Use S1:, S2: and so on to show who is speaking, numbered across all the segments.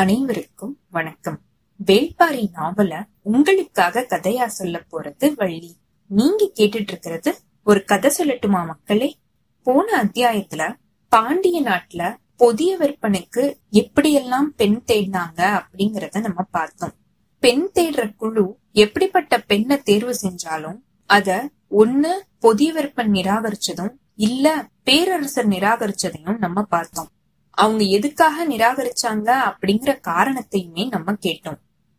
S1: அனைவருக்கும் வணக்கம். வேள்பாரி நாவல உங்களுக்காக கதையா சொல்ல போறது வள்ளி. நீங்க கேட்டுட்டு இருக்கிறது ஒரு கதை சொல்லட்டுமா மக்களே? போன அத்தியாயத்துல பாண்டிய நாட்டுல புதிய விற்பனைக்கு எப்படியெல்லாம் பெண் தேடினாங்க அப்படிங்கறத நம்ம பார்த்தோம். பெண் தேடுற குழு எப்படிப்பட்ட பெண்ணை தேர்வு செஞ்சாலும் அத ஒண்ணு பொதிய விற்பன் நிராகரிச்சதும் இல்ல பேரரசர் நிராகரிச்சதையும் நம்ம பார்த்தோம். அவங்க எதுக்காக நிராகரிச்சாங்க அப்படிங்கிற காரணத்தையுமே நம்ம கேட்டோம்.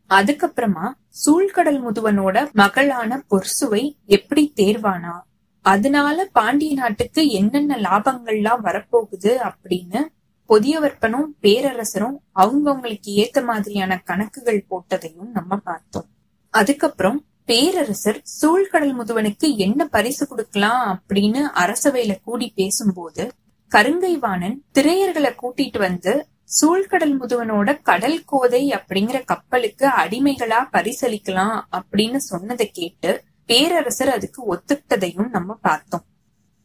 S1: அதுக்கப்புறமா சூழ்கடல் முதுவனோட மகளான பொர்சுவை எப்படி தேர்வானா? அதனால பாண்டிய நாட்டுக்கு என்னென்ன லாபங்கள்லாம் வரப்போகுது அப்படின்னு பொதியவர்ப்பனும் பேரரசரும் அவங்கவங்களுக்கு ஏத்த மாதிரியான கணக்குகள் போட்டதையும் நம்ம பார்த்தோம். அதுக்கப்புறம் பேரரசர் சூழ்கடல் முதுவனுக்கு என்ன பரிசு கொடுக்கலாம் அப்படின்னு அரசவையில கூடி பேசும்போது கருங்கைவாணன் திரையர்களை கூட்டிட்டு வந்து சூழ்கடல் முதுவனோட கடல் கோதை அப்படிங்கிற கப்பலுக்கு அடிமைகளா பரிசளிக்கலாம் அப்படின்னு சொன்னதை கேட்டு பேரரசர் அதுக்கு ஒத்துக்கிட்டதையும் நம்ம பார்த்தோம்.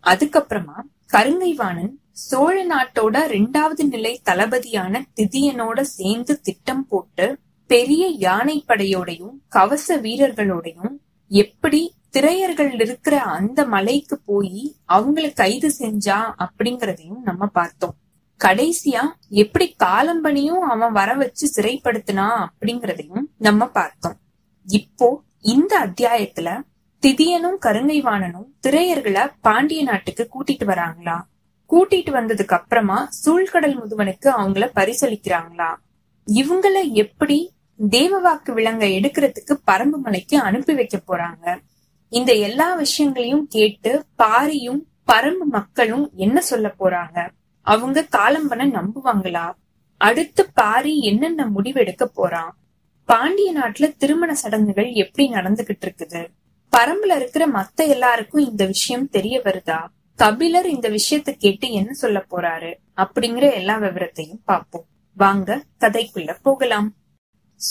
S1: அதுக்கப்புறமா கருங்கைவாணன் சோழ நாட்டோட ரெண்டாவது நிலை தளபதியான திதியனோட சேர்ந்து திட்டம் போட்டு பெரிய யானைப்படையோடையும் கவச வீரர்களோடையும் எப்படி திரையர்கள் இருக்கிற அந்த மலைக்கு போய் அவங்களை கைது செஞ்சா அப்படிங்கறதையும் நம்ம பார்த்தோம். கடைசியா எப்படி காலம்பனியும் அவன் வர வச்சு சிறைப்படுத்தினா அப்படிங்கறதையும் நம்ம பார்த்தோம். இப்போ இந்த அத்தியாயத்துல திதியனும் கருங்கைவாணனும் திரையர்களை பாண்டிய நாட்டுக்கு கூட்டிட்டு வராங்களா? கூட்டிட்டு வந்ததுக்கு அப்புறமா சூழ்கடல் முதுவனுக்கு அவங்கள பரிசளிக்கிறாங்களா? இவங்கள எப்படி தேவவாக்கு விலங்க எடுக்கிறதுக்கு பரம்பு மலைக்கு அனுப்பி வைக்க போறாங்க? இந்த எல்லா விஷயங்களையும் கேட்டு பாரியும் பரம்பு மக்களும் என்ன சொல்ல போறாங்க? அவங்க காலம்பன நம்புவாங்களா? அடுத்து பாரி என்னென்ன முடிவெடுக்க போறான்? பாண்டிய நாட்டுல திருமண சடங்குகள் எப்படி நடந்துகிட்டு இருக்குது? பரம்புல இருக்கிற மத்த எல்லாருக்கும் இந்த விஷயம் தெரிய வருதா? கபிலர் இந்த விஷயத்த கேட்டு என்ன சொல்ல போறாரு? அப்படிங்கிற எல்லா விவரத்தையும் பார்ப்போம். வாங்க கதைக்குள்ள போகலாம்.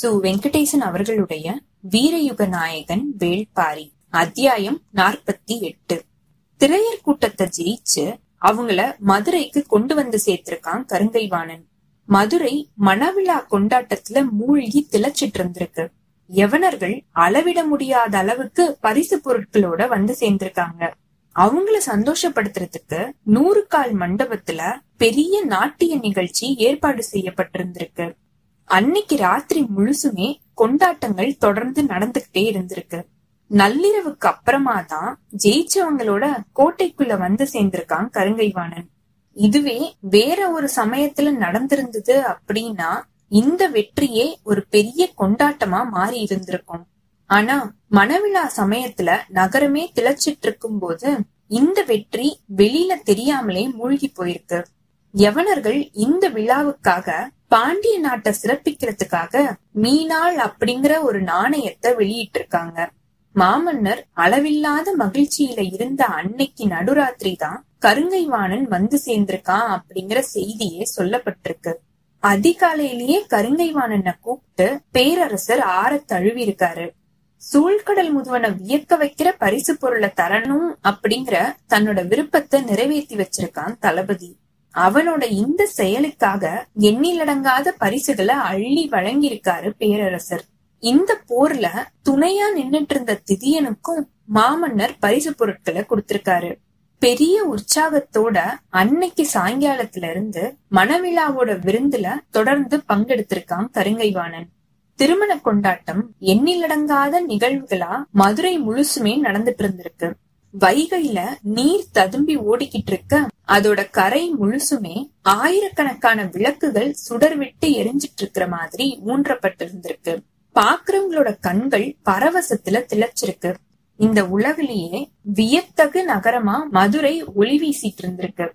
S1: சு. வெங்கடேசன் அவர்களுடைய வீரயுக நாயகன் வேள்பாரி. அத்தியாயம் நாற்பத்தி எட்டு. திரையர் கூட்டத்தை ஜெயிச்சு அவங்கள மதுரைக்கு கொண்டு வந்து சேர்த்திருக்கான் கருங்கைவாணன். மதுரை மணவிழா கொண்டாட்டத்துல மூழ்கி திளைச்சிட்டு இருந்திருக்கு. யவனர்கள் அளவிட முடியாத அளவுக்கு பரிசு பொருட்களோட வந்து சேர்ந்திருக்காங்க. அவங்கள சந்தோஷப்படுத்துறதுக்கு நூறு கால் மண்டபத்துல பெரிய நாட்டிய நிகழ்ச்சி ஏற்பாடு செய்யப்பட்டிருந்திருக்கு. அன்னைக்கு ராத்திரி முழுசுமே கொண்டாட்டங்கள் தொடர்ந்து நடந்துகிட்டே இருந்திருக்கு. நள்ளிரவுக்கு அப்புறமா தான் ஜெயிச்சவங்களோட கோட்டைக்குள்ள வந்து சேர்ந்திருக்கான் கருங்கைவாணன். இதுவே வேற ஒரு சமயத்துல நடந்திருந்தது அப்படின்னா இந்த வெற்றியே ஒரு பெரிய கொண்டாட்டமா மாறி இருந்திருக்கும். ஆனா மணவிழா சமயத்துல நகரமே திளைச்சிட்டு இருக்கும் போது இந்த வெற்றி வெளியில தெரியாமலே மூழ்கி போயிருக்கு. யவனர்கள் இந்த விழாவுக்காக பாண்டிய நாட்டை சிறப்பிக்கிறதுக்காக மீனாள் அப்படிங்கிற ஒரு நாணயத்தை வெளியிட்டு இருக்காங்க மாமன்னர் அளவில்லாத மகிழ்ச்சியில இருந்த அன்னைக்கு நடுராத்திரி தான் கருங்கைவாணன் வந்து சேர்ந்திருக்கான் அப்படிங்கிற செய்தியே சொல்லப்பட்டிருக்கு. அதிகாலையிலேயே கருங்கைவாணனை கூப்பிட்டு பேரரசர் ஆற தழுவி இருக்காரு சூழ்கடல் முதுவனை வியக்க வைக்கிற பரிசு பொருளை தரணும் அப்படிங்கிற தன்னோட விருப்பத்தை நிறைவேற்றி வச்சிருக்கான் தளபதி. அவனோட இந்த செயலுக்காக எண்ணிலடங்காத பரிசுகளை அள்ளி வழங்கியிருக்காரு பேரரசர். இந்த போர்ல துணையா நின்னுட்டு இருந்த திதியனுக்கும் மாமன்னர் பரிசு பொருட்களை கொடுத்திருக்காரு. பெரிய உற்சாகத்தோட அன்னைக்கு சாயங்காலத்துல இருந்து மணவிழாவோட விருந்துல தொடர்ந்து பங்கெடுத்திருக்கான் கருங்கைவாணன். திருமண கொண்டாட்டம் எண்ணிலடங்காத நிகழ்வுகளா மதுரை முழுசுமே நடந்துட்டு இருந்திருக்கு. வைகையில நீர் ததும்பி ஓடிக்கிட்டு இருக்க அதோட கரை முழுசுமே ஆயிரக்கணக்கான விளக்குகள் சுடர் விட்டு எரிஞ்சிட்டு இருக்கிற மாதிரி ஊன்றப்பட்டிருந்திருக்கு. பாக்குறவங்களோட கண்கள் பரவசத்துல திளைச்சிருக்கு. இந்த உலகிலேயே வியத்தகு நகரமா மதுரை ஒளி வீசிட்டு இருந்திருக்கு.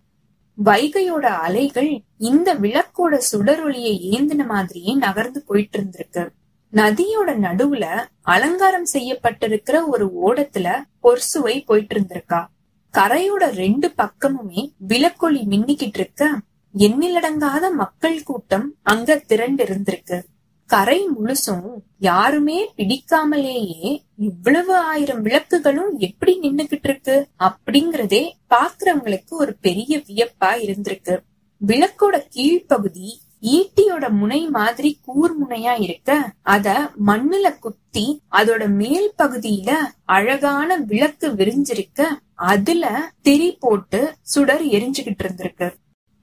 S1: வைகையோட அலைகள் இந்த விளக்கோட சுடரொளியை ஏந்தின மாதிரியே நகர்ந்து போயிட்டு இருந்திருக்கு. நதியோட நடுவுல அலங்காரம் செய்யப்பட்டிருக்கிற ஒரு ஓடத்துல பொர்சுவை போயிட்டு இருந்திருக்கா. கரையோட ரெண்டு பக்கமுமே விளக்கொளி மின்னிக்கிட்டு இருக்க எண்ணிலடங்காத மக்கள் கூட்டம் அங்க திரண்டு இருந்திருக்கு கரை முழுசும் யாருமே பிடிக்காமலேயே இவ்வளவு ஆயிரம் விளக்குகளும் எப்படி நின்னுகிட்டு இருக்கு அப்படிங்கறதே பாக்குறவங்களுக்கு ஒரு பெரிய வியப்பா இருந்திருக்கு. விளக்கோட கீழ்ப்பகுதி ஈட்டியோட முனை மாதிரி கூர்முனையா இருக்க அத மண்ணுல குத்தி அதோட மேல் பகுதியில அழகான விளக்கு விரிஞ்சிருக்க அதுல திரி போட்டு சுடர் எரிஞ்சுகிட்டு இருந்திருக்கு.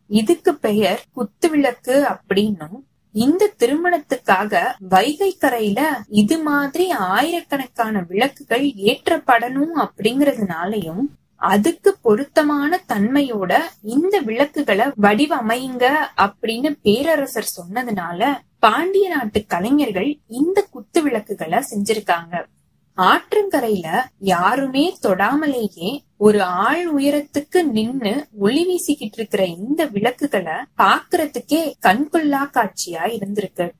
S1: இதுக்கு பெயர் குத்து விளக்கு அப்படின்னும் இந்த திருமணத்துக்காக வைகை கரையில இது மாதிரி ஆயிரக்கணக்கான விளக்குகள் ஏற்றப்படணும் அப்படிங்கறதுனாலயும் அதுக்கு பொருத்தமான தன்மையோட இந்த விளக்குகளை வடிவமைங்க அப்படின்னு பேரரசர் சொன்னதுனால பாண்டிய நாட்டு கலைஞர்கள் இந்த குத்து விளக்குகளை செஞ்சிருக்காங்க. ஆற்றங்கரையில யாருமே தொடாமலேயே ஒரு ஆள் உயரத்துக்கு நின்னு ஒளி வீசிக்கிட்டு இருக்கிற இந்த விளக்குகளை பாக்குறதுக்கே கண்கொள்ளா காட்சியா இருந்திருக்கு.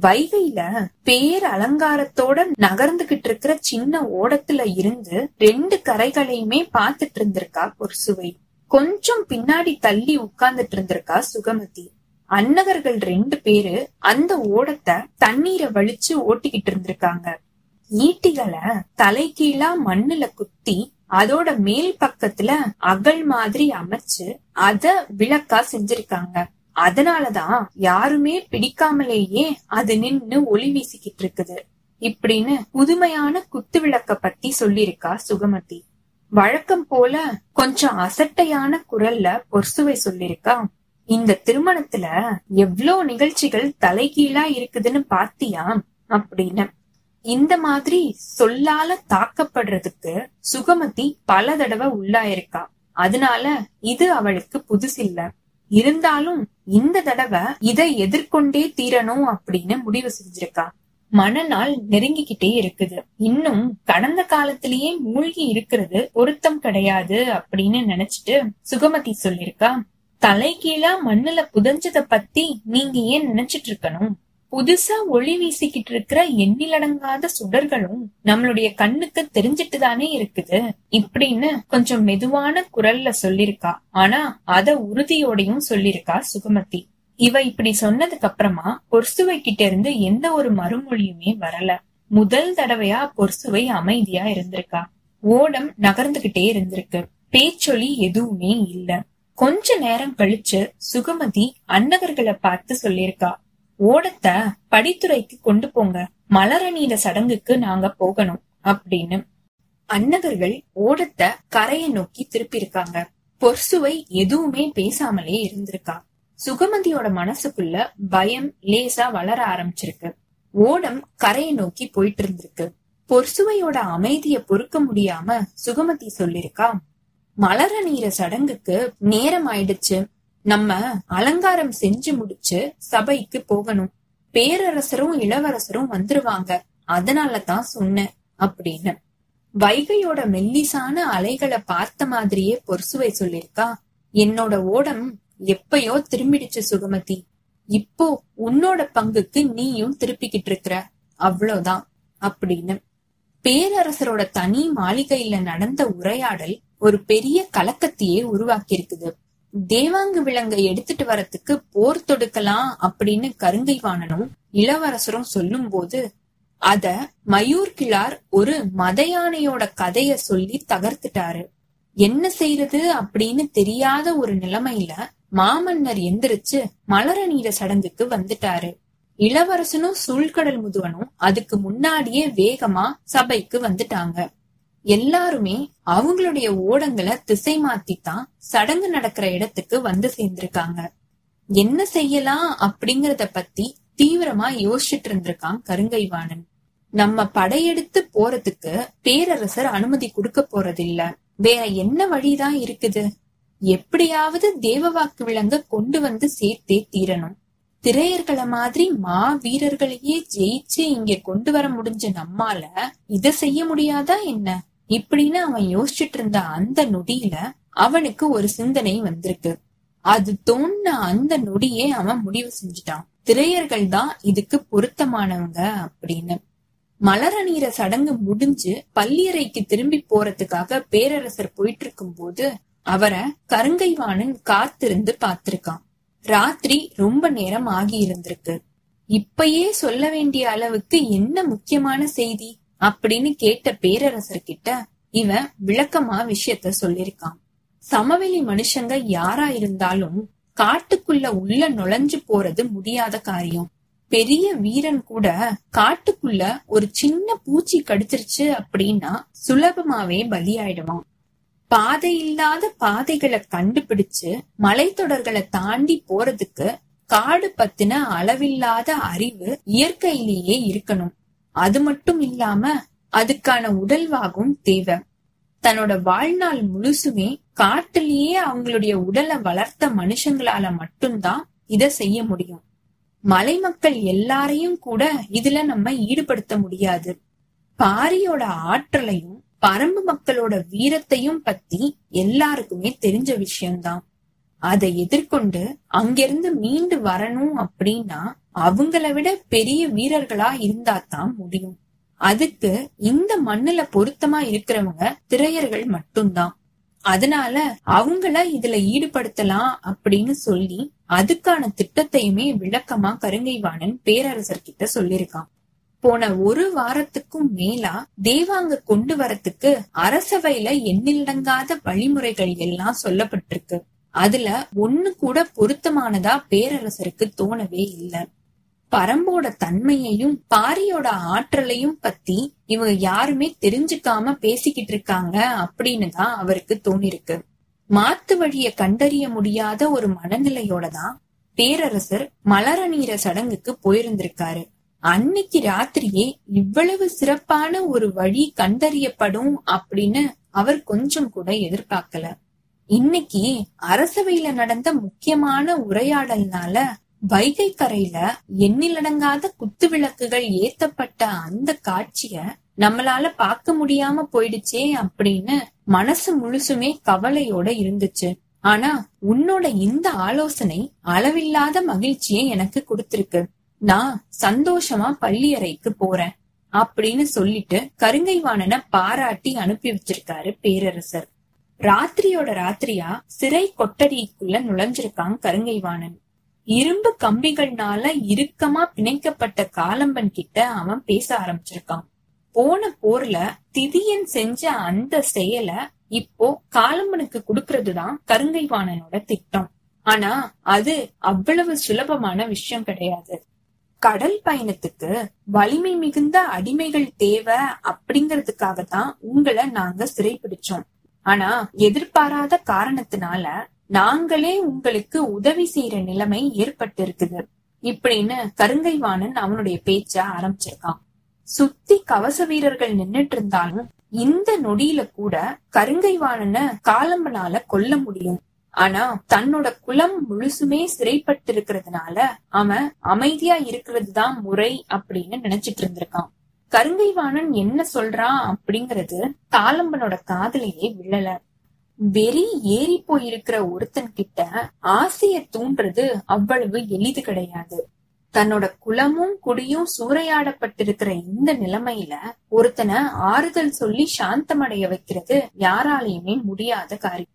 S1: வைகையில பேர் அலங்காரத்தோட நகர்ந்துகிட்டு இருக்கிற சின்ன ஓடத்துல இருந்து ரெண்டு கரைகளையுமே பாத்துட்டு இருந்திருக்கா பொர்சுவை கொஞ்சம் பின்னாடி தள்ளி உட்கார்ந்துட்டு இருந்திருக்கா சுகமதி. அன்னவர்கள் ரெண்டு பேரு அந்த ஓடத்தை தண்ணீரை வலிச்சு ஓட்டிக்கிட்டு இருந்திருக்காங்க. ஈட்டிகளை தலைகீழா மண்ணுல குத்தி அதோட மேல் பக்கத்துல அகல் மாதிரி அமைச்சு அத விளக்கா செஞ்சிருக்காங்க. அதனாலதான் யாருமே பிடிக்காமலேயே அது நின்னு ஒளி வீசிக்கிட்டு இருக்குது. இப்படின்னு புதுமையான குத்து விளக்க பத்தி சொல்லிருக்கா சுகமதி. வழக்கம் போல கொஞ்சம் அசட்டையான குரல்ல பொர்சுவை சொல்லிருக்கா இந்த திருமணத்துல எவ்ளோ நிகழ்ச்சிகள் தலைகீழா இருக்குதுன்னு பாத்தியா? அப்படின்னு. இந்த மாதிரி சொல்லால தாக்கப்படுறதுக்கு சுகமதி பல தடவை உள்ளாயிருக்கா. அதனால இது அவளுக்கு புதுசில்ல. இருந்தாலும் இந்த தடவை இதை எதிர்கொண்டே தீரணும் அப்படின்னு முடிவு செஞ்சிருக்கா. மனநாள் நெருங்கிக்கிட்டே இருக்குது. இன்னும் கடந்த காலத்திலேயே மூழ்கி இருக்கிறது பொருத்தம் கிடையாது அப்படின்னு நினைச்சிட்டு சுகமதி சொல்லிருக்கா தலைகீழா மண்ணுல புதஞ்சத பத்தி நீங்க ஏன் நினைச்சிட்டு இருக்கணும்? புதுசா ஒளி வீசிக்கிட்டு இருக்கிற எண்ணிலடங்காத சுடர்களும் நம்மளுடைய கண்ணுக்கு தெரிஞ்சிட்டு தானே இருக்குது. இப்படின்னு கொஞ்சம் மெதுவான குரல்ல சொல்லிருக்கா. ஆனா அத உறுதியோடையும் சொல்லிருக்கா சுகமதி. இவ இப்படி சொன்னதுக்கு அப்புறமா பொர்சுவை கிட்ட இருந்து எந்த ஒரு மறுமொழியுமே வரல. முதல் தடவையா பொர்சுவை அமைதியா இருந்திருக்கா. ஓடம் நகர்ந்துகிட்டே இருந்திருக்கு. பேச்சொலி எதுவுமே இல்ல. கொஞ்ச நேரம் கழிச்சு சுகமதி அன்னகர்களை பார்த்து சொல்லிருக்கா. ஓடத்தை படித்துறைக்கு கொண்டு போங்க. மலரணியில சடங்குக்கு நாங்க போகணும் அப்படின்னு. அன்னகர்கள் ஓடத்த கரையை நோக்கி திருப்பியிருக்காங்க. பொர்சுவை எதுவுமே பேசாமலே இருந்திருக்கா. சுகமதியோட மனசுக்குள்ள பயம் லேசா வளர ஆரம்பிச்சிருக்கு. ஓடம் கரையை நோக்கி போயிட்டு இருந்திருக்கு பொர்சுவையோட அமைதிய பொறுக்க முடியாம சுகமதி சொல்லிருக்கா மலர நீர சடங்குக்கு நேரம் ஆயிடுச்சு. நம்ம அலங்காரம் செஞ்சு முடிச்சு சபைக்கு போகணும். பேரரசரும் இளவரசரும் வந்துருவாங்க. அதனாலதான் சொன்னேன் அப்படின்னு. வைகையோட மெல்லிசான அலைகளை பார்த்த மாதிரியே பொர்சுவை சொல்லிருக்கா என்னோட ஓடம் எப்பயோ திரும்பிடுச்சு சுகமதி. இப்போ உன்னோட பங்குக்கு நீயும் திருப்பிக்கிட்டு இருக்கிற. அவ்வளவுதான் அப்படின்னு. பேரரசரோட தனி மாளிகையில நடந்த உரையாடல் ஒரு பெரிய கலக்கத்தையே உருவாக்கி இருக்குது தேவாங்கு விலங்கை எடுத்துட்டு வரத்துக்கு போர் தொடுக்கலாம் அப்படின்னு கருங்கை வாணனும் இளவரசரும் சொல்லும் போது அத மயூர் கிளார் ஒரு மத யானையோட கதைய சொல்லி தகர்த்துட்டாரு. என்ன செய்யறது அப்படின்னு தெரியாத ஒரு நிலைமையில மாமன்னர் எந்திரிச்சு மலர நீர சடங்குக்கு வந்துட்டாரு. இளவரசனும் சூழ்கடல் முதுவனும் அதுக்கு முன்னாடியே வேகமா சபைக்கு வந்துட்டாங்க. எல்லாருமே அவங்களுடைய ஓடங்களை திசை மாத்தித்தான் சடங்கு நடக்கிற இடத்துக்கு வந்து சேர்ந்திருக்காங்க. என்ன செய்யலாம் அப்படிங்கறத பத்தி தீவிரமா யோசிச்சுட்டு இருந்திருக்கான் கருங்கைவாணன். நம்ம படையெடுத்து போறதுக்கு பேரரசர் அனுமதி கொடுக்க போறதில்ல. வேற என்ன வழிதான் இருக்குது? எப்படியாவது தேவவாக்கு விலங்க கொண்டு வந்து சேர்த்தே தீரணும். திரையர்களை மாதிரி மா வீரர்களையே ஜெயிச்சு இங்க கொண்டு வர முடிஞ்ச நம்மால இத செய்ய முடியாதா என்ன? இப்படின்னு அவன் யோசிச்சுட்டு இருந்த அந்த நொடியில அவனுக்கு ஒரு சிந்தனை வந்திருக்கு. அது தோணுன அந்த நொடியே அவன் முடிவு செஞ்சுட்டான். திரையர்கள் தான் இதுக்கு பொருத்தமானவங்க அப்படின்னு. மலரநீர சடங்கு முடிஞ்சு பள்ளியறைக்கு திரும்பி போறதுக்காக பேரரசர் போயிட்டு இருக்கும் போது அவரை கருங்கைவாணன் காத்திருந்து பார்த்திருக்கான். ராத்திரி ரொம்ப நேரம் ஆகி இருந்திருக்கு. இப்பயே சொல்ல வேண்டிய அளவுக்கு என்ன முக்கியமான செய்தி? அப்படின்னு கேட்ட பேரரசர் கிட்ட இவன் விளக்கமா விஷயத்த சொல்லிருக்கான் சமவெளி மனுஷங்க யாரா இருந்தாலும் காட்டுக்குள்ள உள்ள நுழைஞ்சு போறது முடியாத காரியம். பெரிய வீரன் கூட காட்டுக்குள்ள ஒரு சின்ன பூச்சி கடிச்சிருச்சு அப்படின்னா சுலபமாவே பலியாயிடுவான். பாதை இல்லாத பாதைகளை கண்டுபிடிச்சு மலைத்தொடர்களை தாண்டி போறதுக்கு காடு பத்தின அளவில்லாத அறிவு இயற்கையிலேயே இருக்கணும். அது மட்டும் இல்லாம அதுக்கான உடல்வாகும் தேவை தன்னோட வாழ்நாள் முழுசுமே காட்டிலேயே அவங்களுடைய உடலை வளர்த்த மனுஷங்களால மட்டும்தான் இத செய்ய முடியும். மலை மக்கள் எல்லாரையும் கூட இதுல நம்ம ஈடுபடுத்த முடியாது. பாரியோட ஆற்றலையும் பரம்பு மக்களோட வீரத்தையும் பத்தி எல்லாருக்குமே தெரிஞ்ச விஷயம்தான். அதை எதிர்கொண்டு அங்கிருந்து மீண்டு வரணும் அப்படின்னா அவங்கள விட பெரிய வீரர்களா இருந்தா தான் முடியும். அதுக்கு இந்த மண்ணுல பொருத்தமா இருக்கிறவங்க திரையர்கள் மட்டும்தான். அதனால அவங்கள இதுல ஈடுபடுத்தலாம் அப்படின்னு சொல்லி அதுக்கான திட்டத்தையுமே விளக்கமா கருங்கைவாணன் பேரரசர் கிட்ட சொல்லியிருக்கான். போன ஒரு வாரத்துக்கும் மேலா தேவாங்க கொண்டு வரத்துக்கு அரசவையில எண்ணிலடங்காத வழிமுறைகள் எல்லாம் சொல்லப்பட்டிருக்கு. அதுல ஒண்ணு கூட பொருத்தமானதா பேரரசருக்கு தோணவே இல்லை. பரம்போட தன்மையையும் பாரியோட ஆற்றலையும் பத்தி இவங்க யாருமே தெரிஞ்சுக்காம பேசிக்கிட்டு இருக்காங்க அப்படின்னு தான் அவருக்கு தோணிருக்கு. மாத்து வழிய கண்டறிய முடியாத ஒரு மனநிலையோட தான் பேரரசர் மலரநீர சடங்குக்கு போயிருந்திருக்காரு. அன்னைக்கு ராத்திரியே இவ்வளவு சிறப்பான ஒரு வழி கண்டறியப்படும் அப்படின்னு அவர் கொஞ்சம் கூட எதிர்பார்க்கல. இன்னைக்கு அரசவையில நடந்த முக்கியமான உரையாடல்னால வைகை கரையில எண்ணிலடங்காத குத்து விளக்குகள் ஏத்தப்பட்ட அந்த காட்சிய நம்மளால பார்க்க முடியாம போயிடுச்சே அப்படின்னு மனசு முழுசுமே கவலையோட இருந்துச்சு. ஆனா உன்னோட இந்த ஆலோசனை அளவில்லாத மகிழ்ச்சியை எனக்கு கொடுத்திருக்கு. நான் சந்தோஷமா பள்ளியறைக்கு போறேன் அப்படின்னு சொல்லிட்டு கருங்கைவாணனை பாராட்டி அனுப்பி வச்சிருக்காரு பேரரசர். ராத்திரியோட ராத்திரியா சிறை கொட்டடிக்குள்ள நுழைஞ்சிருக்கான் கருங்கைவாணன். இரும்பு கம்பிகள்னால இறுக்கமா பிணைக்கப்பட்ட காலம்பன் கிட்ட அவன் பேச ஆரம்பிச்சிருக்கான். போன போர்ல திதியன் செஞ்ச அந்த செயலை இப்போ காலம்பனுக்கு குடுக்கறதுதான் கருங்கைவாணனோட திட்டம். ஆனா அது அவ்வளவு சுலபமான விஷயம் கிடையாது. கடல் பயணத்துக்கு வலிமை மிகுந்த அடிமைகள் தேவை அப்படிங்கறதுக்காக தான் உங்களை நாங்க சிறைப்பிடிச்சோம் ஆனா எதிர்பாராத காரணத்தினால நாங்களே உங்களுக்கு உதவி செய்யற நிலைமை ஏற்பட்டு இருக்குது இப்படின்னு கருங்கைவாணன் அவனுடைய பேச்ச ஆரம்பிச்சிருக்கான். சுத்தி கவச வீரர்கள் நின்னுட்டு இருந்தாலும் இந்த நொடியில கூட கருங்கைவாணன காலம்பனால கொல்ல முடியும். ஆனா தன்னோட குலம் முழுசுமே சிறைப்பட்டு இருக்கிறதுனால அவன் அமைதியா இருக்கிறது தான் முறை அப்படின்னு நினைச்சிட்டு இருந்திருக்கான். கருங்கைவாணன் என்ன சொல்றான் அப்படிங்கறது தாளம்பனோட காதலையே விழல. வெறி ஏறி போயிருக்கிற ஒருத்தன் கிட்ட ஆசைய தூண்டுறது அவ்வளவு எளிது கிடையாது. தன்னோட குலமும் குடியும் சூறையாடப்பட்டிருக்கிற இந்த நிலைமையில ஒருத்தனை ஆறுதல் சொல்லி சாந்தமடைய வைக்கிறது யாராலையுமே முடியாத காரியம்.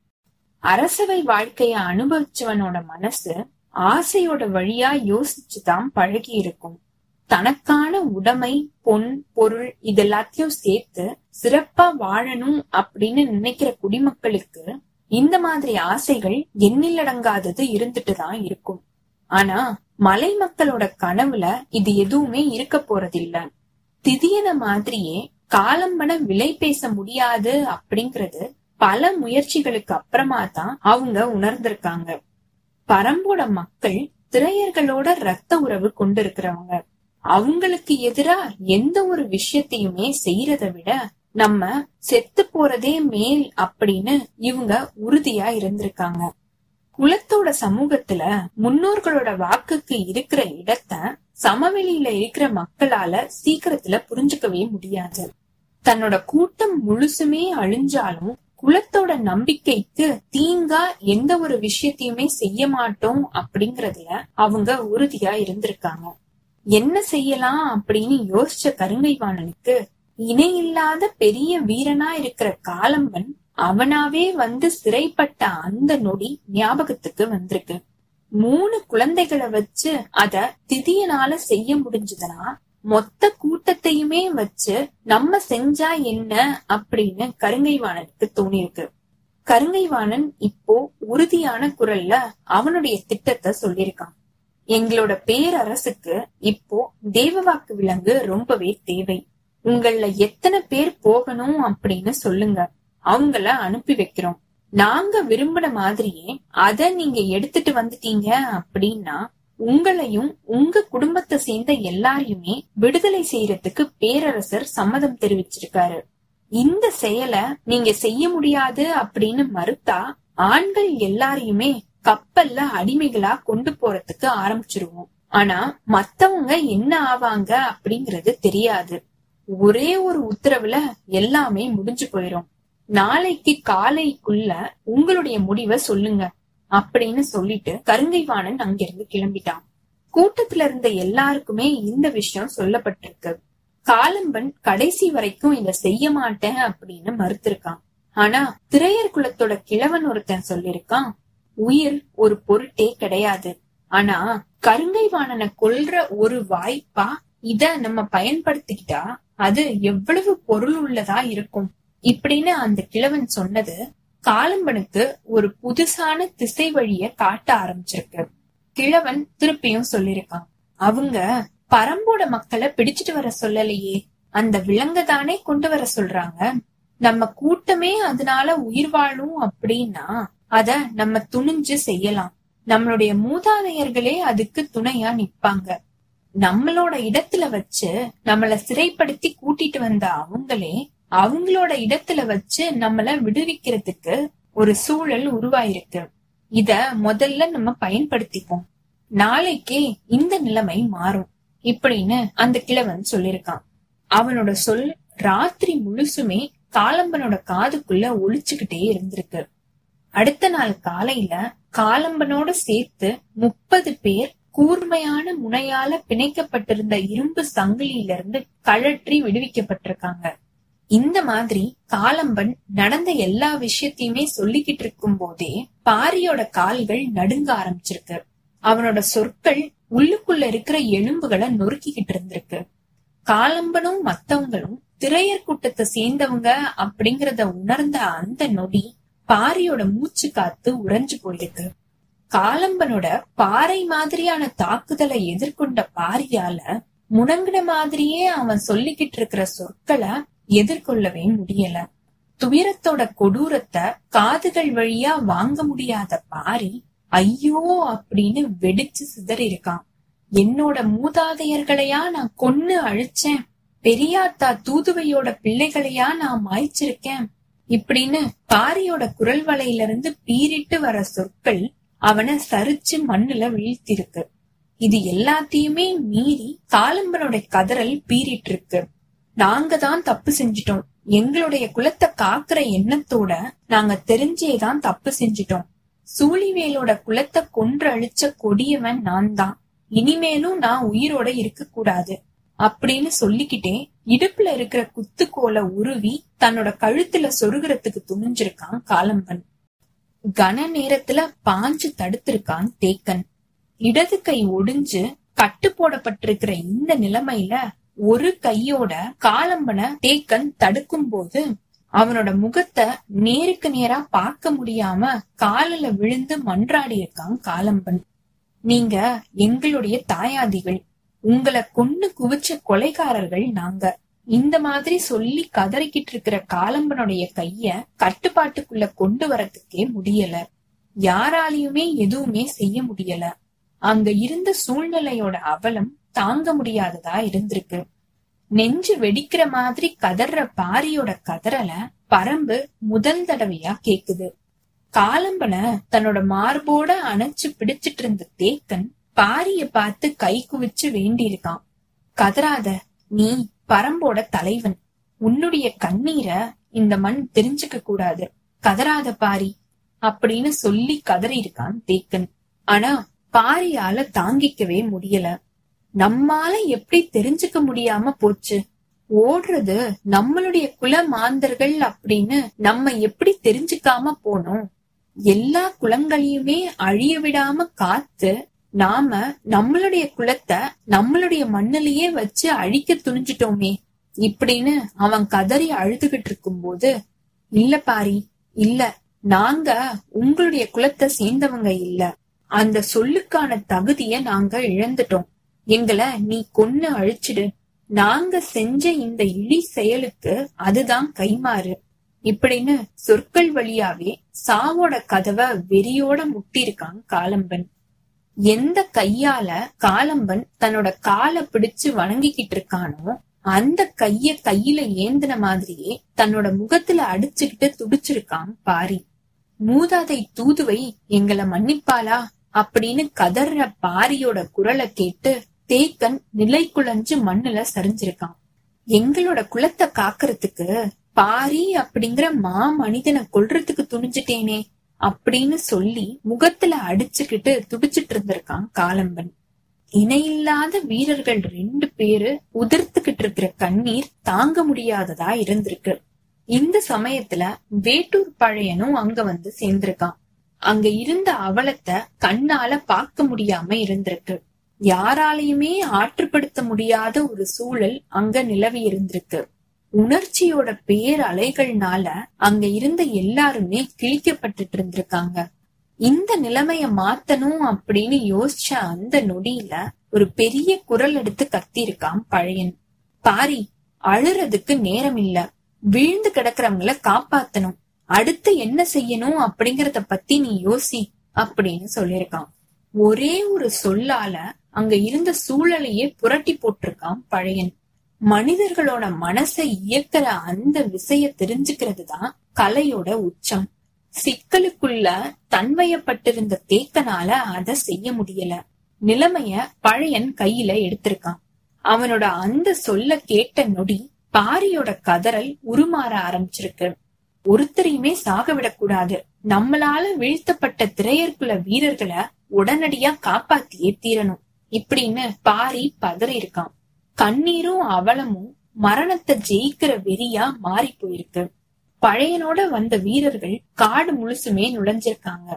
S1: அரசவை வாழ்க்கைய அனுபவிச்சவனோட மனசு ஆசையோட வழியா யோசிச்சுதான் பழகி இருக்கும் தனக்கான உடைமை பொன் பொருள் இதெல்லாத்தையும் சேர்த்து சிறப்பா வாழணும் அப்படின்னு நினைக்கிற குடிமக்களுக்கு இந்த மாதிரி ஆசைகள் எண்ணிலடங்காதது இருந்துட்டு தான் இருக்கும். ஆனா மலை மக்களோட கனவுல இது எதுவுமே இருக்க போறதில்ல. திதியன மாதிரியே காலம்பன விலை பேச முடியாது அப்படிங்கறது பல முயற்சிகளுக்கு அப்புறமா தான் அவங்க உணர்ந்திருக்காங்க. பரம்போட மக்கள் திரையர்களோட ரத்த உறவு கொண்டிருக்கிறவங்க. அவங்களுக்கு எதிரா எந்த ஒரு விஷயத்தையுமே செய்யறத விட நம்ம செத்து போறதே மேல் அப்படின்னு இவங்க உறுதியா இருந்திருக்காங்க. குலத்தோட சமூகத்துல முன்னோர்களோட வாக்குக்கு இருக்கிற இடத்த சமவெளியில இருக்கிற மக்களால சீக்கிரத்துல புரிஞ்சுக்கவே முடியாது. தன்னோட கூட்டம் முழுசுமே அழிஞ்சாலும் குலத்தோட நம்பிக்கைக்கு தீங்கா எந்த ஒரு விஷயத்தையுமே செய்ய மாட்டோம் அப்படிங்கறதுல அவங்க உறுதியா இருந்திருக்காங்க. என்ன செய்யலாம் அப்படின்னு யோசிச்ச கருங்கைவாணனுக்கு இணையில்லாத பெரிய வீரனா இருக்கிற காலம்பன் அவனாவே வந்து சிறைப்பட்ட அந்த நொடி ஞாபகத்துக்கு வந்திருக்கு. மூணு குழந்தைகளை வச்சு அத திதியனால செய்ய முடிஞ்சதுன்னா மொத்த கூட்டத்தையுமே வச்சு நம்ம செஞ்சா என்ன அப்படின்னு கருங்கைவாணனுக்கு தோணிருக்கு கருங்கைவாணன் இப்போ உறுதியான குரல்ல அவனுடைய திட்டத்தை சொல்லியிருக்கான். எங்களோட பேரரசுக்கு இப்போ தேவவாக்கு விலங்கு ரொம்பவே தேவை. உங்கள எத்தனை பேர் போகணும் அப்படின்னு சொல்லுங்க. அவங்கள அனுப்பி வைக்கிறோம். நாங்க விரும்பின மாதிரியே அத நீங்க எடுத்துட்டு வந்துட்டீங்க அப்படின்னா உங்களையும் உங்க குடும்பத்தை சேர்ந்த எல்லாரையுமே விடுதலை செய்யறதுக்கு பேரரசர் சம்மதம் தெரிவிச்சிருக்காரு. இந்த செயலை நீங்க செய்ய முடியாது அப்படின்னு மறுத்தா ஆண்கள் எல்லாரையுமே கப்பல்ல அடிமைகளா கொண்டு போறதுக்கு ஆரம்பிச்சிருவோம். ஆனா மத்தவங்க என்ன ஆவாங்க அப்படிங்கறது தெரியாது. ஒரே ஒரு உத்தரவுல எல்லாமே முடிஞ்சு போயிரும். நாளைக்கு காலைக்குள்ள உங்களுடைய முடிவை சொல்லுங்க அப்படின்னு சொல்லிட்டு கருங்கைவாணன் அங்கிருந்து கிளம்பிட்டான். கூட்டத்துல இருந்த எல்லாருக்குமே இந்த விஷயம் சொல்லப்பட்டிருக்கு. காலம்பன் கடைசி வரைக்கும் இத செய்ய மாட்டேன் அப்படின்னு மறுத்திருக்கான். ஆனா திரையர் குலத்தோட கிழவன் ஒருத்தன் சொல்லிருக்கான் உயிர் ஒரு பொருட்டே கிடையாது. ஆனா கருங்கைவாணனை கொல்ற ஒரு வாய்ப்பா இத நம்ம பயன்படுத்திக்கிட்டா அது எவ்வளவு பொருள் உள்ளதா இருக்கும்? இப்படின்னு அந்த கிழவன் சொன்னது காலம்பனுக்கு ஒரு புதுசான திசை வழிய காட்ட ஆரம்பிச்சிருக்கு. கிழவன் திருப்பியும் சொல்லிருக்கான். அவங்க பரம்போட மக்களை பிடிச்சிட்டு வர சொல்லலையே. அந்த விலங்க தானே கொண்டு வர சொல்றாங்க? நம்ம கூட்டமே அதனால உயிர் வாழும் அப்படின்னா அத நம்ம துணிஞ்சு செய்யலாம். நம்மளுடைய மூதாதையர்களே அதுக்கு துணையா நிப்பாங்க நம்மளோட இடத்துல வச்சு நம்மள சிறைப்படுத்தி கூட்டிட்டு வந்த அவங்களே அவங்களோட இடத்துல வச்சு நம்மள விடுவிக்கிறதுக்கு ஒரு சூழல் உருவாயிருக்கு. இத முதல்ல நம்ம பயன்படுத்திப்போம். நாளைக்கே இந்த நிலைமை மாறும் இப்படின்னு அந்த கிழவன் சொல்லிருக்கான் அவனோட சொல் ராத்திரி முழுசுமே காலம்பனோட காதுக்குள்ள ஒழிச்சுக்கிட்டே இருந்திருக்கு. அடுத்த நாள் காலையில காலம்பனோட சேர்த்து முப்பது பேர் கூர்மையான முனையால பிணைக்கப்பட்டிருந்த இரும்பு சங்கிலியில இருந்து கழற்றி விடுவிக்கப்பட்டிருக்காங்க. இந்த மாதிரி காலம்பன் நடந்த எல்லா விஷயத்தையுமே சொல்லிக்கிட்டு இருக்கும் போதே பாரியோட கால்கள் நடுங்க ஆரம்பிச்சிருக்கு. அவனோட சொற்கள் உள்ளுக்குள்ள இருக்கிற எலும்புகளை நொறுக்கிக்கிட்டு இருந்திருக்கு. காலம்பனும் மத்தவங்களும் திரையர் கூட்டத்தை சேர்ந்தவங்க அப்படிங்கறத உணர்ந்த அந்த நொடி பாரியோட மூச்சு காத்து உறைஞ்சு போயிருக்கு காலம்பனோட பாறை மாதிரியான தாக்குதலை எதிர்கொண்ட பாரியால முணங்கின மாதிரியே அவன் சொல்லிக்கிட்டு இருக்கிற சொற்களை எதிர்கொள்ளவே முடியல. துயரத்தோட கொடூரத்தை காதுகள் வழியா வாங்க முடியாத பாரி ஐயோ அப்படின்னு வெடிச்சு சிதறி இருக்கான் என்னோட மூதாதையர்களையா நான் கொன்னு அழிச்சேன். பெரியாத்தா தூதுவையோட பிள்ளைகளையா நான் மாய்ச்சிருக்கேன். இப்படின்னு பாரியோட குரல் வலையில இருந்து பீறிட்டு வர சொற்கள் அவனை சரிச்சு மண்ணுல வீழ்த்திருக்கு. இது எல்லாத்தையுமே மீறி காலம்பனோட கதறல் பீறிட்டு இருக்கு நாங்க தான் தப்பு செஞ்சிட்டோம். எங்களுடைய குலத்தை காக்குற எண்ணத்தோட நாங்க தெரிஞ்சேதான் தப்பு செஞ்சிட்டோம். சூழிவேலோட குலத்தை கொன்று அழிச்ச கொடியவன் நான் தான் இனிமேலும் நான் உயிரோட இருக்க கூடாது அப்படின்னு சொல்லிக்கிட்டே இடுப்புல இருக்கிற குத்துக்கோலை உருவி தன்னோட கழுத்துல சொருகிறதுக்கு துணிஞ்சிருக்கான் காலம்பன். கன நேரத்துல பாஞ்சு தடுத்திருக்கான் தேக்கன். இடது கை ஒடிஞ்சு கட்டு போடப்பட்டிருக்கிற இந்த நிலைமையில ஒரு கையோட காலம்பன தேக்கன் தடுக்கும் போது அவனோட முகத்தை நேருக்கு நேரா பார்க்க முடியாம காலில விழுந்து மன்றாடி இருக்கான் காலம்பன். நீங்க எங்களுடைய தாயாதிகள். உங்களை கொன்னு குவிச்ச கொலைகாரர்கள் நாங்க. இந்த மாதிரி சொல்லி கதறிக்கிட்டு இருக்கிற காலம்பனுடைய கைய கட்டுப்பாட்டுக்குள்ள கொண்டு வரத்துக்கே முடியல. யாராலையுமே எதுவுமே செய்ய முடியல. அங்க இருந்த சூழ்நிலையோட அவலம் தாங்க முடியாததா இருந்திருக்கு. நெஞ்சு வெடிக்கிற மாதிரி கதற பாரியோட கதறல பரம்பு முதல் தடவையா கேக்குது. காலம்பன தன்னோட மார்போட அணைச்சு பிடிச்சிட்டு இருந்த தேக்கன் பாரிய பார்த்து கை குவிச்சு வேண்டியிருக்கான். கதறாத நீ பரம்போட தலைவன். உன்னுடைய கண்ணீரை இந்த மண் தெரிஞ்சுக்க கூடாது. கதறாத பாரி அப்படின்னு சொல்லி கதறி இருக்கான் தேக்கன். ஆனா பாரியால தாங்கிக்கவே முடியல. நம்மால எப்படி தெரிஞ்சுக்க முடியாம போச்சு? ஓடுறது நம்மளுடைய குல மாந்தர்கள் அப்படின்னு நம்ம எப்படி தெரிஞ்சுக்காம போனோம்? எல்லா குலங்களையுமே அழிய விடாம காத்து நாம நம்மளுடைய குலத்தை நம்மளுடைய மண்ணிலேயே வச்சு அழிக்க துணிஞ்சிட்டோமே இப்படின்னு அவன் கதறி அழுதுகிட்டு இருக்கும் போது இல்ல பாரி இல்ல. நாங்க உங்களுடைய குலத்தை சேர்ந்தவங்க இல்ல. அந்த சொல்லுக்கான தகுதிய நாங்க இழந்துட்டோம். எங்களை நீ கொன்னு அழிச்சிடு. நாங்க செஞ்ச இந்த இழி செயலுக்கு அதுதான் கைமாறு இப்படின்னு சொற்கள் வழியாவே சாவோட கதவை வெறியோட முட்டிருக்கான் காலம்பன். எந்த கையால காலம்பன் தன்னோட காலை பிடிச்சு வணங்கிக்கிட்டு இருக்கானோ அந்த கைய கையில ஏந்தின மாதிரியே தன்னோட முகத்துல அடிச்சுக்கிட்டு துடிச்சிருக்கான் பாரி. மூதாதை தூதுவை எங்களை மன்னிப்பாளா? அப்படின்னு கதற பாரியோட குரலை கேட்டு தேக்கன் நிலை குழஞ்சு மண்ணுல சரிஞ்சிருக்கான். எங்களோட குலத்தை காக்கறதுக்கு பாரி அப்படிங்கிற மா மனிதனை கொல்றதுக்கு துணிஞ்சிட்டேனே அப்படின்னு சொல்லி முகத்துல அடிச்சுக்கிட்டு துடிச்சிட்டு இருந்திருக்கான் காலம்பன். இணையில்லாத வீரர்கள் ரெண்டு பேரு உதிர்த்துக்கிட்டு இருக்கிற கண்ணீர் தாங்க முடியாததா இருந்திருக்கு. இந்த சமயத்துல வேட்டூர் பழையனும் அங்க வந்து சேர்ந்திருக்கான். அங்க இருந்த அவலத்தை கண்ணால பார்க்க முடியாம இருந்திருக்கு. யாராலையுமே ஆற்றுப்படுத்த முடியாத ஒரு சூழல் அங்க நிலவி இருந்திருக்கு. உணர்ச்சியோட பேர் அலைகள்னால அங்க இருந்த எல்லாருமே கிழிக்கப்பட்டுட்டு இருந்திருக்காங்க. இந்த நிலைமைய மாத்தணும் அப்படின்னு யோசிச்ச அந்த நொடியில ஒரு பெரிய குரல் எடுத்து கத்திருக்கான் பழையன். பாரி அழுறதுக்கு நேரம் இல்ல வீழ்ந்து கிடக்குறவங்கள காப்பாத்தணும். அடுத்து என்ன செய்யணும் அப்படிங்கறத பத்தி நீ யோசி அப்படின்னு சொல்லிருக்கான் ஒரே ஒரு சொல்லால அங்க இருந்த சூழலையே புரட்டி போட்டிருக்கான் பழையன். மனிதர்களோட மனசை இயக்கிற அந்த விசைய தெரிஞ்சுக்கிறது தான் கலையோட உச்சம். சிக்கலுக்குள்ள தன்மையப்பட்டிருந்த தேக்கனால அத செய்ய முடியல. நிலைமைய பழையன் கையில எடுத்திருக்கான். அவனோட அந்த சொல்ல கேட்ட நொடி பாரியோட கதறல் உருமாற ஆரம்பிச்சிருக்கு. ஒருத்தரையுமே சாக விடக்கூடாது நம்மளால வீழ்த்தப்பட்ட திரையர்குல வீரர்களை உடனடியா காப்பாத்தியே தீரணும். இப்படின்னு பாரி பதறி இருக்கான் கண்ணீரும் அவலமும் மரணத்தை ஜெயிக்கிற வெறியா மாறி போயிருக்கு. பழையனோட வந்த வீரர்கள் காடு முழுசுமே நுழைஞ்சிருக்காங்க.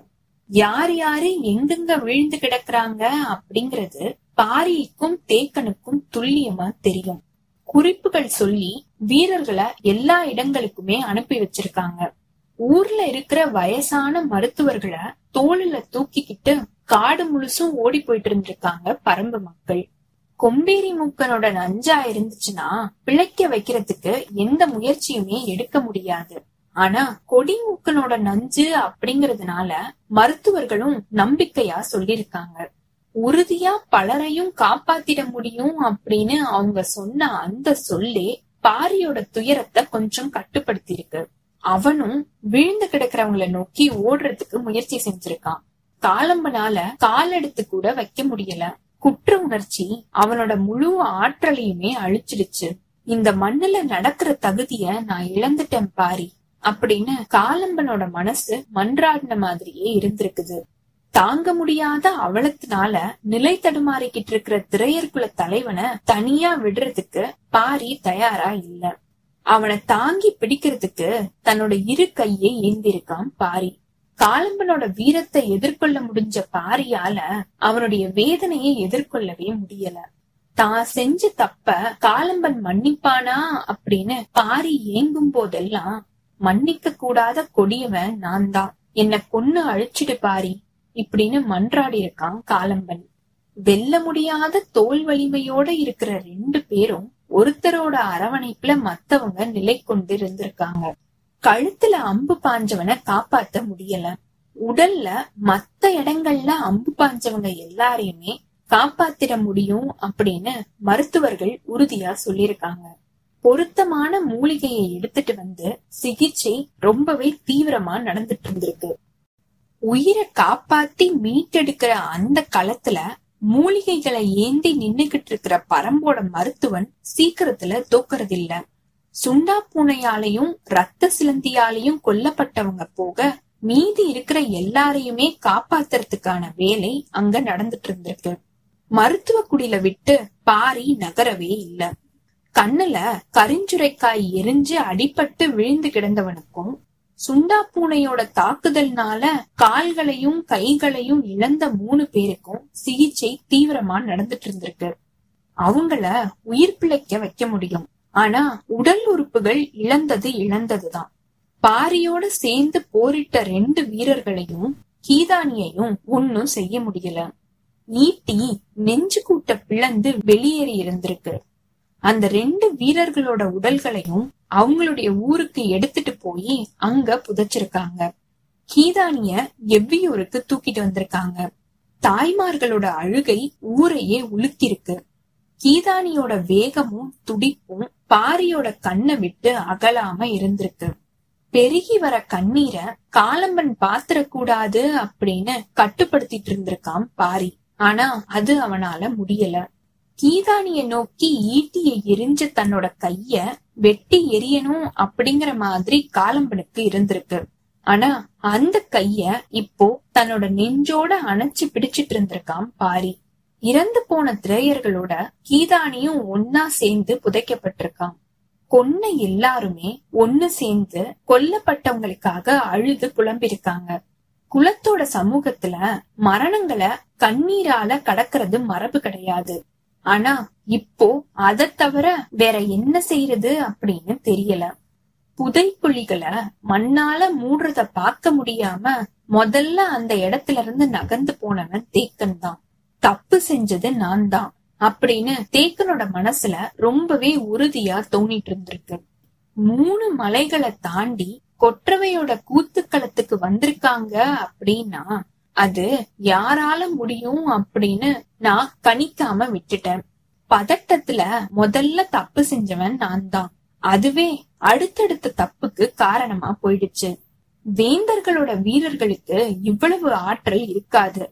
S1: யார் யாரு எங்கெங்க விழுந்து கிடக்குறாங்க அப்படிங்கறது பாரிக்கும் தேக்கனுக்கும் துல்லியமா தெரியும். குறிப்புகள் சொல்லி வீரர்களை எல்லா இடங்களுக்குமே அனுப்பி வச்சிருக்காங்க. ஊர்ல இருக்கிற வயசான மருத்துவர்களை தோளில தூக்கிக்கிட்டு காடு முழுசும் ஓடி போயிட்டு இருந்திருக்காங்க பரம்பு மக்கள். கொம்பேரி மூக்கனோட நஞ்சா இருந்துச்சுன்னா பிழைக்க வைக்கிறதுக்கு எந்த முயற்சியுமே எடுக்க முடியாது. ஆனா கொடி மூக்கனோட நஞ்சு அப்படிங்கறதுனால மருத்துவர்களும் நம்பிக்கையா சொல்லிருக்காங்க உறுதியா பலரையும் காப்பாத்திட முடியும் அப்படின்னு அவங்க சொன்ன அந்த சொல்லே பாரியோட துயரத்தை கொஞ்சம் கட்டுப்படுத்தியிருக்கு. அவனும் விழுந்து கிடக்கிறவங்கள நோக்கி ஓடுறதுக்கு முயற்சி செஞ்சிருக்கான். காலம்பனால காலெடுத்து கூட வைக்க முடியல. குற்ற உணர்ச்சி அவனோட முழு ஆற்றலையுமே அழிச்சிடுச்சு. இந்த மண்ணுல நடக்கிற தகுதிய நான் இழந்துட்டேன் பாரி அப்படின்னு காலம்பனோட மனசு மன்றாடின மாதிரியே இருந்திருக்குது. தாங்க முடியாத அவலத்தினால நிலை தடுமாறிக்கிட்டு இருக்கிற திரையர்குல தலைவனை தனியா விடுறதுக்கு பாரி தயாரா இல்ல. அவனை தாங்கி பிடிக்கிறதுக்கு தன்னோட இரு கையை ஏந்திருக்கான் பாரி. காலம்பனோட வீரத்தை எதிர்கொள்ள முடிஞ்ச பாரியால அவனுடைய வேதனையை எதிர்கொள்ளவே முடியல. தான் செஞ்ச தப்ப காலம்பன் மன்னிப்பானா அப்படின்னு பாரி ஏங்கும் போதெல்லாம் மன்னிக்க கூடாத கொடியவன் நான் தான். என்ன கொன்னு அழிச்சிடு பாரி இப்படின்னு மன்றாடி இருக்கான் காலம்பன். வெல்ல முடியாத தோல் வலிமையோட இருக்கிற ரெண்டு பேரும் ஒருத்தரோட அரவணைப்புல மத்தவங்க நிலை கொண்டு இருந்திருக்காங்க கழுத்துல அம்பு பாஞ்சவனை காப்பாத்த முடியல. உடல்ல மத்த இடங்கள்ல அம்பு பாஞ்சவங்க எல்லாரையுமே காப்பாத்திட முடியும் அப்படின்னு மருத்துவர்கள் உறுதியா சொல்லியிருக்காங்க. பொருத்தமான மூலிகையை எடுத்துட்டு வந்து சிகிச்சை ரொம்பவே தீவிரமா நடந்துட்டு இருந்திருக்கு. உயிரை காப்பாத்தி மீட்டெடுக்கிற அந்த களத்துல மூலிகைகளை ஏந்தி நின்னுகிட்டு இருக்கிற பரம்போட மருத்துவன் சீக்கிரத்துல தோக்கறதில்லை. சுண்டா பூனையாலையும் ரத்த சிலந்தியாலையும் கொல்லப்பட்டவங்க போக மீதி இருக்கிற எல்லாரையுமே காப்பாத்துறதுக்கான வேலை அங்க நடந்துட்டு இருந்திருக்கு மருத்துவ குடில விட்டு பாரி நகரவே இல்ல. கண்ணுல கரிஞ்சுரைக்காய் எரிஞ்சு அடிபட்டு விழுந்து கிடந்தவனுக்கும் சுண்டா பூனையோட தாக்குதல்னால கால்களையும் கைகளையும் இழந்த மூணு பேருக்கும் சிகிச்சை தீவிரமா நடந்துட்டு இருந்திருக்கு அவங்கள உயிர் பிழைக்க வைக்க முடியும். ஆனா உடல் உறுப்புகள் இழந்தது இழந்ததுதான். பாரியோட சேர்ந்து போரிட்ட ரெண்டு வீரர்களையும் கீதானியையும் ஒன்னும் செய்ய முடியல. ஈட்டி நெஞ்சு கூட்ட பிளந்து வெளியேறி இருந்திருக்கு. அந்த ரெண்டு வீரர்களோட உடல்களையும் அவங்களுடைய ஊருக்கு எடுத்துட்டு போய் அங்க புதைச்சிருக்காங்க. கீதானிய எவ்வியூருக்கு தூக்கிட்டு வந்திருக்காங்க. தாய்மார்களோட அழுகை ஊரையே உளுத்திருக்கு கீதானியோட வேகமும் துடிப்பும் பாரியோட கண்ணை விட்டு அகலாம இருந்திருக்கு. பெருகி வர கண்ணீரை காலம்பன் பாத்திரக்கூடாது அப்படின்னு கட்டுப்படுத்திட்டு இருந்திருக்கான் பாரி. ஆனா அது அவனால முடியல. கீதானிய நோக்கி ஈட்டிய எரிஞ்ச தன்னோட கைய வெட்டி எரியணும் அப்படிங்கிற மாதிரி காலம்பனுக்கு இருந்திருக்கு. ஆனா அந்த கைய இப்போ தன்னோட நெஞ்சோட அணைச்சு பிடிச்சிட்டு இருந்திருக்கான் பாரி. இறந்து போன திரையர்களோட கீதானியும் ஒன்னா சேர்ந்து புதைக்கப்பட்டிருக்கான். கொன்ன எல்லாருமே ஒன்னு சேர்ந்து கொல்லப்பட்டவங்களுக்காக அழுது புலம்பிருக்காங்க குலத்தோட சமூகத்துல மரணங்களை கண்ணீரால கடக்கிறது மரபு கிடையாது. ஆனா இப்போ அதை தவிர வேற என்ன செய்யறது அப்படின்னு தெரியல. புதைக்குழிகளை மண்ணால மூடுறத பார்க்க முடியாம முதல்ல அந்த இடத்துல இருந்து நகர்ந்து போனவன் தேக்கன் தான். தப்பு செஞ்சது நான் தான் அப்படின்னு தேக்கனோட மனசுல ரொம்பவே உறுதியா தோணிட்டு இருந்திருக்கு. மூணு மலைகளை தாண்டி கொற்றவையோட கூத்துக்களத்துக்கு வந்திருக்காங்க அப்படின்னா அது யாரால முடியும் அப்படின்னு நான் கணிக்காம விட்டுட்டேன். பதட்டத்துல முதல்ல தப்பு செஞ்சவன் நான் தான் அதுவே அடுத்தடுத்த தப்புக்கு காரணமா போயிடுச்சு. வேந்தர்களோட வீரர்களுக்கு இவ்வளவு ஆற்றல் இருக்காது.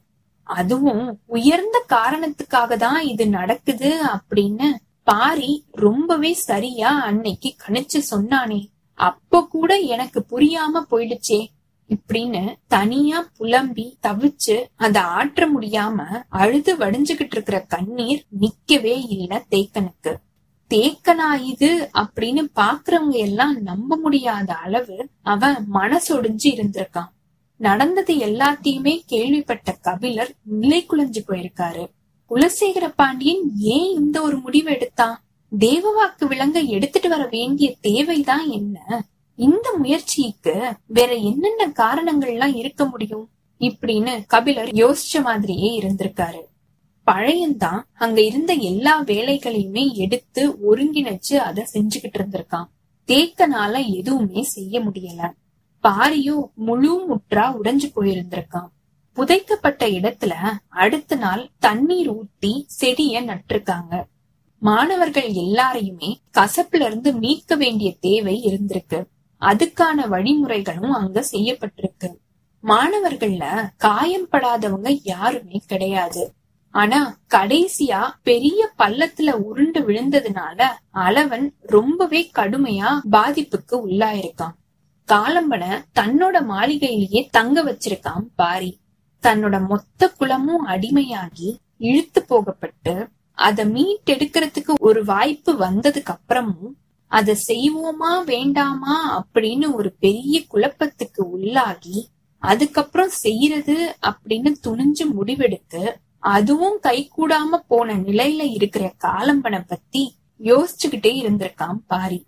S1: அதுவும் உயர்ந்த காரணத்துக்காக தான் இது நடக்குது அப்படின்னு பாரி ரொம்பவே சரியா அன்னைக்கு கணிச்சு சொன்னானே. அப்ப கூட எனக்கு புரியாம போயிடுச்சே இப்படின்னு தனியா புலம்பி தவிச்சு அத ஆற்ற முடியாம அழுது வடிஞ்சுகிட்டு இருக்கிற கண்ணீர் நிக்கவே இல்ல தேக்கனுக்கு. தேக்கனா இது அப்படின்னு பாக்குறவங்க எல்லாம் நம்ப முடியாத அளவு அவன் மனசொடிஞ்சு இருந்திருக்கான். நடந்தது எல்லாத்தையுமே கேள்விப்பட்ட கபிலர் நிலை குலைஞ்சு போயிருக்காரு. குலசேகர பாண்டியன் ஏன் இந்த ஒரு முடிவு எடுத்தான் தேவவாக்கு விலங்க எடுத்துட்டு வர வேண்டிய தேவைதான் என்ன? இந்த முயற்சிக்கு வேற என்னென்ன காரணங்கள்லாம் இருக்க முடியும்? இப்படின்னு கபிலர் யோசிச்ச மாதிரியே இருந்திருக்காரு. பழையன்தான் அங்க இருந்த எல்லா வேலைகளையுமே எடுத்து ஒருங்கிணைச்சு அதை செஞ்சுகிட்டு இருந்திருக்கான். தேக்கனால எதுவுமே செய்ய முடியல. பாரியும் முழு முற்றா உடைஞ்சு போயிருந்திருக்கான். புதைக்கப்பட்ட இடத்துல அடுத்த நாள் தண்ணீர் ஊத்தி செடிய நட்டிருக்காங்க. மாணவர்கள் எல்லாரையுமே கசப்புல இருந்து மீட்க வேண்டிய தேவை இருந்திருக்கு. அதுக்கான வழிமுறைகளும் அங்க செய்யப்பட்டிருக்கு. மாணவர்கள்ல காயம் படாதவங்க யாருமே கிடையாது. ஆனா கடைசியா பெரிய பள்ளத்துல உருண்டு விழுந்ததுனால அளவன் ரொம்பவே கடுமையா பாதிப்புக்கு உள்ளாயிருக்கான். காலம்பன தன்னோட மாளிகையிலேயே தங்க வச்சிருக்கான் பாரி. தன்னோட மொத்த குலமும் அடிமையாகி இழுத்து போகப்பட்டு அத மீட்டெடுக்கிறதுக்கு ஒரு வாய்ப்பு வந்ததுக்கு அப்புறமும் அத செய்வோமா வேண்டாமா அப்படின்னு ஒரு பெரிய குழப்பத்துக்கு உள்ளாகி அதுக்கப்புறம் செய்யறது அப்படின்னு துணிஞ்சு முடிவெடுத்து அதுவும் கைகூடாம போன நிலையில இருக்கிற காலம்பனை பத்தி யோசிச்சுக்கிட்டே இருந்திருக்கான் பாரி.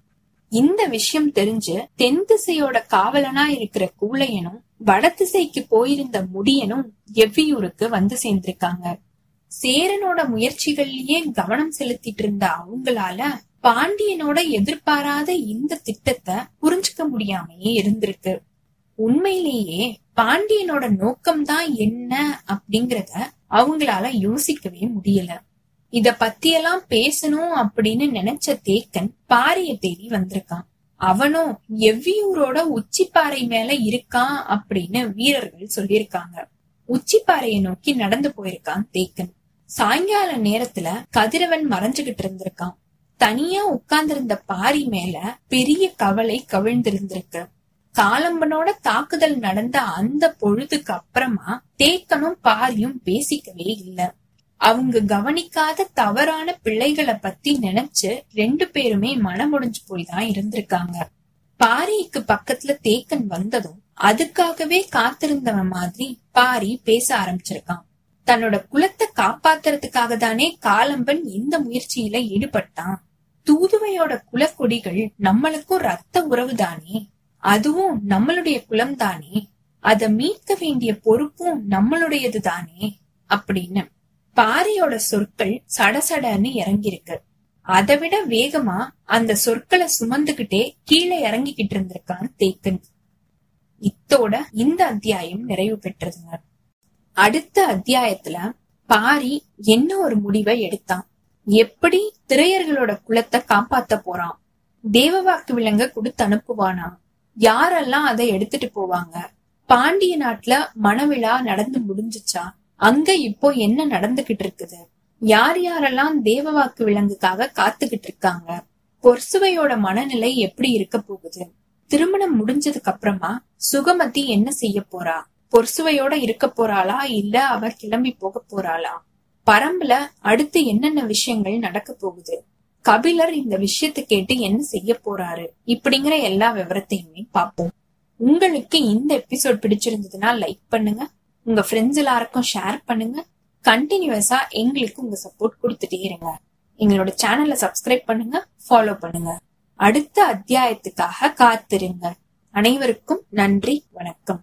S1: இந்த விஷயம் தெரிஞ்சு தென் திசையோட காவலனா இருக்கிற கூழையனும் வட திசைக்கு போயிருந்த முடியனும் எவ்வியூருக்கு வந்து சேர்ந்திருக்காங்க. சேரனோட முயற்சிகள்லயே கவனம் செலுத்திட்டு இருந்த அவங்களால பாண்டியனோட எதிர்பாராத இந்த திட்டத்தை புரிஞ்சுக்க முடியாமையே இருந்திருக்கு. உண்மையிலேயே பாண்டியனோட நோக்கம்தான் என்ன அப்படிங்கறத அவங்களால யோசிக்கவே முடியல. இத பத்தியெல்லாம் பேசணும் அப்படின்னு நினைச்ச தேக்கன் பாரிய தேடி வந்திருக்கான். அவனும் எவ்வியூரோட உச்சிப்பாறை மேல இருக்கான் அப்படின்னு வீரர்கள் சொல்லியிருக்காங்க. உச்சிப்பாறையை நோக்கி நடந்து போயிருக்கான் தேக்கன். சாயங்கால நேரத்துல கதிரவன் மறைஞ்சுகிட்டு இருந்திருக்கான். தனியா உட்கார்ந்திருந்த பாரி மேல பெரிய கவலை கவிழ்ந்திருந்திருக்கு. காலம்பனோட தாக்குதல் நடந்த அந்த பொழுதுக்கு அப்புறமா தேக்கனும் பாரியும் பேசிக்கவே இல்ல. அவங்க கவனிக்காத தவறான பிள்ளைகளை பத்தி நினைச்சு ரெண்டு பேருமே மனமுடிஞ்சு போய் தான் இருந்திருக்காங்க. பாரிக்கு பக்கத்துல தேக்கன் வந்ததும் அதுக்காகவே காத்திருந்தவன் மாதிரி பாரி பேச ஆரம்பிச்சிருக்கான். தன்னோட குலத்தை காப்பாத்துறதுக்காக தானே காலம்பன் இந்த முயற்சியில ஈடுபட்டான். தூதுவையோட குலக்கொடிகள் நம்மளுக்கும் ரத்த உறவு தானே அதுவும் நம்மளுடைய குலம் தானே அத மீட்க வேண்டிய பொறுப்பும் நம்மளுடையது தானே அப்படின்னு பாரியோட சொற்கள் சடசடன்னு இறங்கியிருக்கு. அதை விட வேகமா அந்த சொற்களை சுமந்துகிட்டே கீழே இறங்கிக்கிட்டு இருந்திருக்கான் தேக்கன். இத்தோட இந்த அத்தியாயம் நிறைவு பெற்றதுங்க. அடுத்த அத்தியாயத்துல பாரி என்ன ஒரு முடிவை எடுத்தான்? எப்படி திரையர்களோட குலத்தை காப்பாத்த போறான்? தேவவாக்கு விலங்க கொடுத்து அனுப்புவானா? யாரெல்லாம் அதை எடுத்துட்டு போவாங்க? பாண்டிய நாட்டுல மணவிழா நடந்து முடிஞ்சுச்சா? அங்க இப்போ என்ன நடந்துகிட்டு இருக்குது? யார் யாரெல்லாம் தேவவாக்கு விலங்குக்காக காத்துக்கிட்டு இருக்காங்க? பொர்சுவையோட மனநிலை எப்படி இருக்க போகுது? திருமணம் முடிஞ்சதுக்கு அப்புறமா சுகமதி என்ன செய்ய போறா? பொர்சுவையோட இருக்க போறாளா? இல்ல அவ கிளம்பி போக போறாளா? பரம்புல அடுத்து என்னென்ன விஷயங்கள் நடக்க போகுது? கபிலர் இந்த விஷயத்தை கேட்டு என்ன செய்ய போறாரு? இப்படிங்கிற எல்லா விவரத்தையுமே பார்ப்போம். உங்களுக்கு இந்த எபிசோட் பிடிச்சிருந்ததுன்னா லைக் பண்ணுங்க உங்க ஃப்ரெண்ட்ஸ் எல்லாருக்கும் ஷேர் பண்ணுங்க. கண்டினியூஸா எங்களுக்கு உங்க சப்போர்ட் கொடுத்துட்டே இருங்க. எங்களோட சேனலை சப்ஸ்கிரைப் பண்ணுங்க ஃபாலோ பண்ணுங்க. அடுத்த அத்தியாயத்துக்காக காத்திருங்க. அனைவருக்கும் நன்றி வணக்கம்.